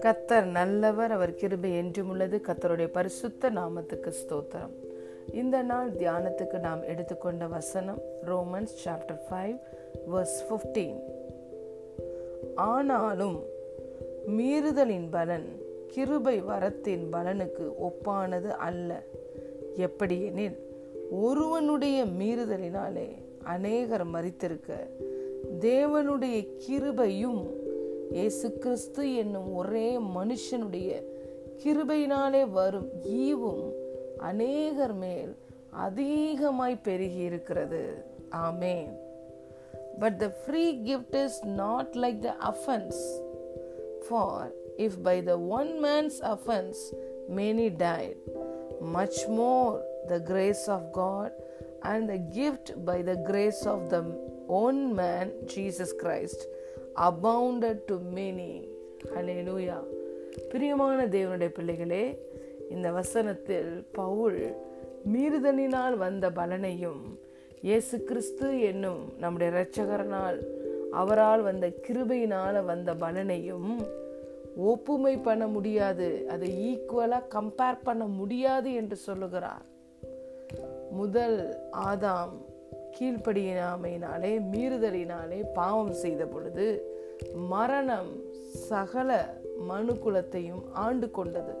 கத்தர் நல்லவர் அவர் கிருபை என்றும் உள்ளது. கத்தருடைய பரிசுத்த நாமத்துக்கு ஸ்தோத்திரம். இந்த நாள் தியானத்துக்கு நாம் எடுத்துக்கொண்ட வசனம் Romans chapter five verse fifteen ஆனாலும் மீறுதலின் பலன் கிருபை வரத்தின் பலனுக்கு ஒப்பானது அல்ல. எப்படியெனில் ஒருவனுடைய மீறுதலினாலே அநேகர் மறித்திருக்க. தேவனுடைய கிருபையும் இயேசு கிறிஸ்து என்னும் ஒரே மனுஷனுடைய கிருபையினாலே வரும் ஈவும் அநேகர் மேல் அதிகமாய் பெருகி இருக்கிறது. ஆமே but the free gift is not like the offence for if by the one man's offence many died much more the grace of God and the gift by the grace of the own man, Jesus Christ, abounded to many. Hallelujah. பிரியமான தேவனுடைய பிள்ளைகளே இந்த வசனத்தில் பவுல் மீறுதலினால் வந்த பலனையும் இயேசு கிறிஸ்து என்னும் நம்முடைய இரட்சகரனால் அவரால் வந்த கிருபையினால் வந்த பலனையும் ஒப்புமை பண்ண முடியாது அதை ஈக்குவலாக கம்பேர் பண்ண முடியாது என்று சொல்லுகிறார் முதல் ஆதாம் கீழ்ப்படியினாமையினாலே மீறுதலினாலே பாவம் செய்த பொழுது மரணம் சகல மனு குலத்தையும் ஆண்டு கொண்டது.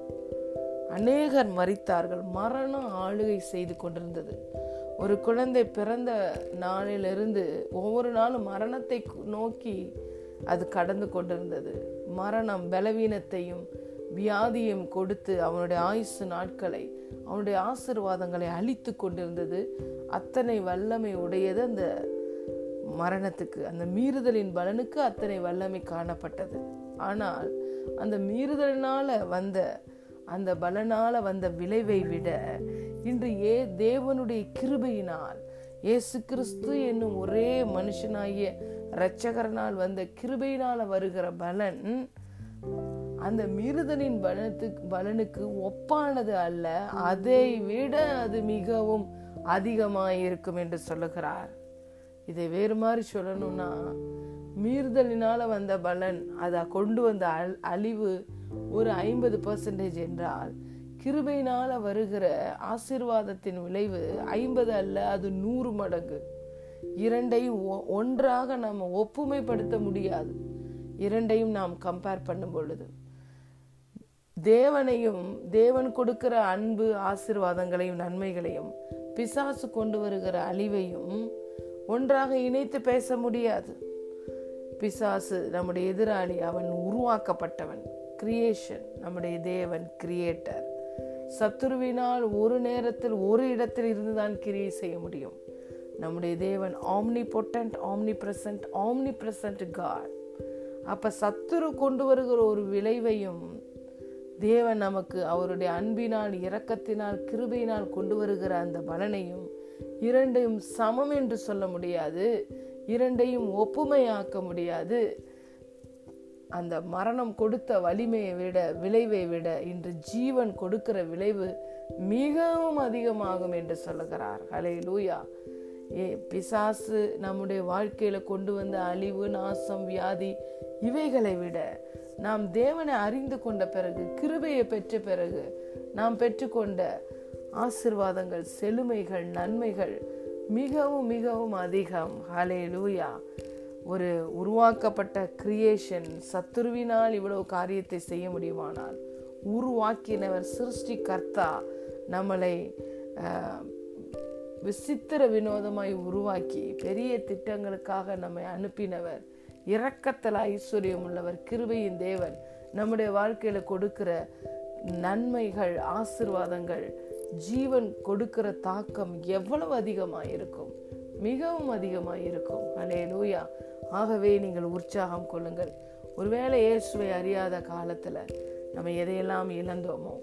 அநேகர் மறித்தார்கள் மரணம் ஆளுகை செய்து கொண்டிருந்தது. ஒரு குழந்தை பிறந்த நாளிலிருந்து ஒவ்வொரு நாளும் மரணத்தை நோக்கி அது கடந்து கொண்டிருந்தது. மரணம் பலவீனத்தையும் வியாதியும் கொடுத்து அவனுடைய ஆயுசு நாட்களை அவனுடைய ஆசிர்வாதங்களை அழித்து கொண்டிருந்தது. அத்தனை வல்லமை உடையது அந்த மரணத்துக்கு. அந்த மீறுதலின் பலனுக்கு அத்தனை வல்லமை காணப்பட்டது. ஆனால் அந்த மீறுதலினால வந்த அந்த பலனால வந்த விளைவை விட இன்று ஏ தேவனுடைய கிருபையினால் இயேசு கிறிஸ்து என்னும் ஒரே மனுஷனாகிய இரட்சகரனால் வந்த கிருபையினால வருகிற பலன் அந்த மிருதனின் பலனுக்கு பலனுக்கு ஒப்பானது அல்ல. அதை விட அது மிகவும் அதிகமாயிருக்கும் என்று சொல்லுகிறார். இதை வேறு மாதிரி சொல்லணும்னா மீறுதலினால வந்த பலன் அதை கொண்டு வந்த அழிவு ஒரு ஐம்பது பர்சன்டேஜ் என்றால் கிருபையினால வருகிற ஆசிர்வாதத்தின் விளைவு ஐம்பது அல்ல அது நூறு மடங்கு. இரண்டையும் ஒன்றாக நாம் ஒப்புமைப்படுத்த முடியாது. இரண்டையும் நாம் கம்பேர் பண்ணும் பொழுது தேவனையும் தேவன் கொடுக்கிற அன்பு ஆசிர்வாதங்களையும் நன்மைகளையும் பிசாசு கொண்டு வருகிற அழிவையும் ஒன்றாக இணைத்து பேச முடியாது. பிசாசு நம்முடைய எதிராளி அவன் உருவாக்கப்பட்டவன். கிரியேஷன் நம்முடைய தேவன் கிரியேட்டர் சத்துருவினால் ஒரு நேரத்தில் ஒரு இடத்தில் இருந்துதான் கிரியை செய்ய முடியும். நம்முடைய தேவன் omnipotent omnipresent omnipresent God அப்ப சத்துரு கொண்டு வருகிற ஒரு விளைவையும் தேவன் நமக்கு அவருடைய அன்பினால் இரக்கத்தினால் கிருபையினால் கொண்டு வருகிற அந்த பலனையும் இரண்டையும் சமம் என்று சொல்ல முடியாது. இரண்டையும் ஒப்புமையாக்க முடியாது. அந்த மரணம் கொடுத்த வலிமையை விட விளைவை விட இன்று ஜீவன் கொடுக்கிற விளைவு மிகவும் அதிகமாகும் என்று சொல்லுகிறார். ஹலே லூயா ஏ பிசாசு நம்முடைய வாழ்க்கையில கொண்டு வந்த அழிவு நாசம் வியாதி இவைகளை விட நாம் தேவனை அறிந்து கொண்ட பிறகு கிருபையை பெற்ற பிறகு நாம் பெற்றுக்கொண்ட ஆசிர்வாதங்கள் செழுமைகள் நன்மைகள் மிகவும் மிகவும் அதிகம். ஹலே லூயா ஒரு உருவாக்கப்பட்ட கிரியேஷன் சத்துருவினால் இவ்வளவு காரியத்தை செய்ய முடியுமானால் உருவாக்கினவர் சிருஷ்டி கர்த்தா நம்மளை விசித்திர வினோதமாய் உருவாக்கி பெரிய திட்டங்களுக்காக நம்மை அனுப்பினவர் இரக்கத்தில் ஐஸ்வர்யம் உள்ளவர் கிருபையின் தேவன். நம்முடைய வாழ்க்கையில கொடுக்கிற நன்மைகள் ஆசிர்வாதங்கள் ஜீவன் கொடுக்கிற தாக்கம் எவ்வளவு அதிகமாக இருக்கும் மிகவும் அதிகமாக இருக்கும் அலே லூயா ஆகவே நீங்கள் உற்சாகம் கொள்ளுங்கள். ஒருவேளை இயேசுவை அறியாத காலத்தில் நம்ம எதையெல்லாம் இழந்தோமோ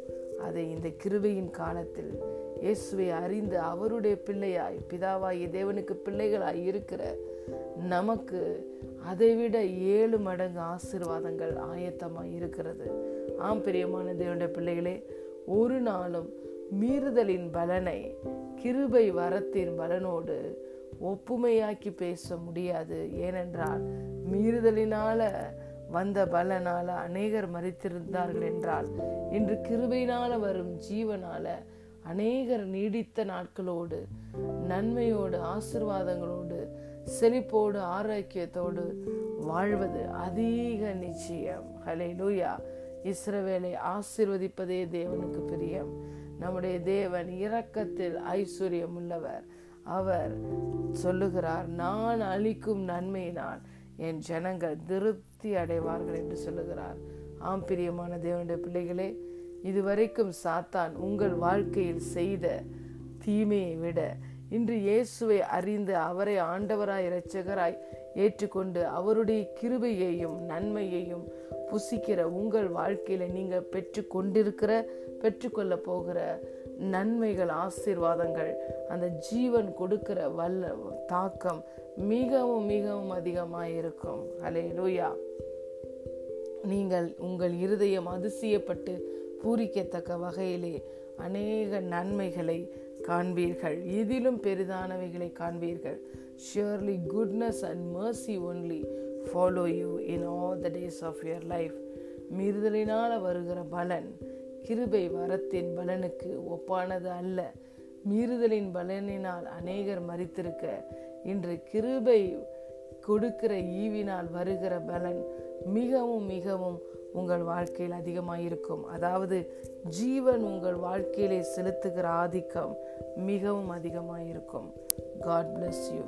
அதை இந்த கிருபையின் காலத்தில் இயேசுவை அறிந்து அவருடைய பிள்ளையாய் பிதாவாய் தேவனுக்கு பிள்ளைகளாய் இருக்கிற நமக்கு அதைவிட ஏழு மடங்கு ஆசிர்வாதங்கள் ஆயத்தமாக இருக்கிறது. ஆம் பிரியமான தேவனுடைய பிள்ளைகளே ஒரு நாளும் மீறுதலின் பலனை கிருபை வரத்தின் பலனோடு ஒப்புமையாக்கி பேச முடியாது. ஏனென்றால் மீறுதலினால வந்த பலனால அநேகர் மறித்திருந்தார்கள் என்றால் இன்று கிருபையினால வரும் ஜீவனால அநேகர் நீடித்த நாட்களோடு நன்மையோடு ஆசிர்வாதங்களோடு செழிப்போடு ஆரோக்கியத்தோடு வாழ்வது அதிக நிச்சயம். ஹலே லூயா இஸ்ரவேலை ஆசிர்வதிப்பதே தேவனுக்கு பிரியம். நம்முடைய தேவன் இரக்கத்தில் ஐஸ்வர்யம் உள்ளவர் அவர் சொல்லுகிறார் நான் அளிக்கும் நன்மையினால் என் ஜனங்கள் திருப்தி அடைவார்கள் என்று சொல்லுகிறார். ஆம் பிரியமான தேவனுடைய பிள்ளைகளே இதுவரைக்கும் சாத்தான் உங்கள் வாழ்க்கையில் செய்த தீமையை விட இன்று இயேசுவை அறிந்து அவரை ஆண்டவராய் இரட்சகராய் ஏற்றுக்கொண்டு அவருடைய கிருபையையும் நன்மையையும் புசிக்கிற உங்கள் வாழ்க்கையில நீங்க பெற்று கொண்டிருக்கிற பெற்றுக்கொள்ள போகிற நன்மைகள் ஆசீர்வாதங்கள் அந்த ஜீவன் கொடுக்கிற வல்ல தாக்கம் மிகவும் மிகவும் அதிகமாக இருக்கும் அலே லூயா நீங்கள் உங்கள் இருதயம் அதிசயப்பட்டு பூரிக்கத்தக்க வகையிலே அநேக நன்மைகளை காண்பீர்கள். இதிலும் பெரிதானவைகளை காண்பீர்கள். Surely goodness and mercy only follow you in all the days of your life மீறுதலினால் வருகிற பலன் கிருபை வரத்தின் பலனுக்கு ஒப்பானது அல்ல. மீறுதலின் பலனினால் அநேகர் மறித்திருக்க இன்று கிருபை கொடுக்கிற ஈவினால் வருகிற பலன் மிகவும் மிகவும் உங்கள் வாழ்க்கையில் அதிகமாக இருக்கும் அதாவது ஜீவன் உங்கள் வாழ்க்கையிலே செலுத்துகிற ஆதிக்கம் மிகவும் அதிகமாக இருக்கும் காட் பிளஸ் யூ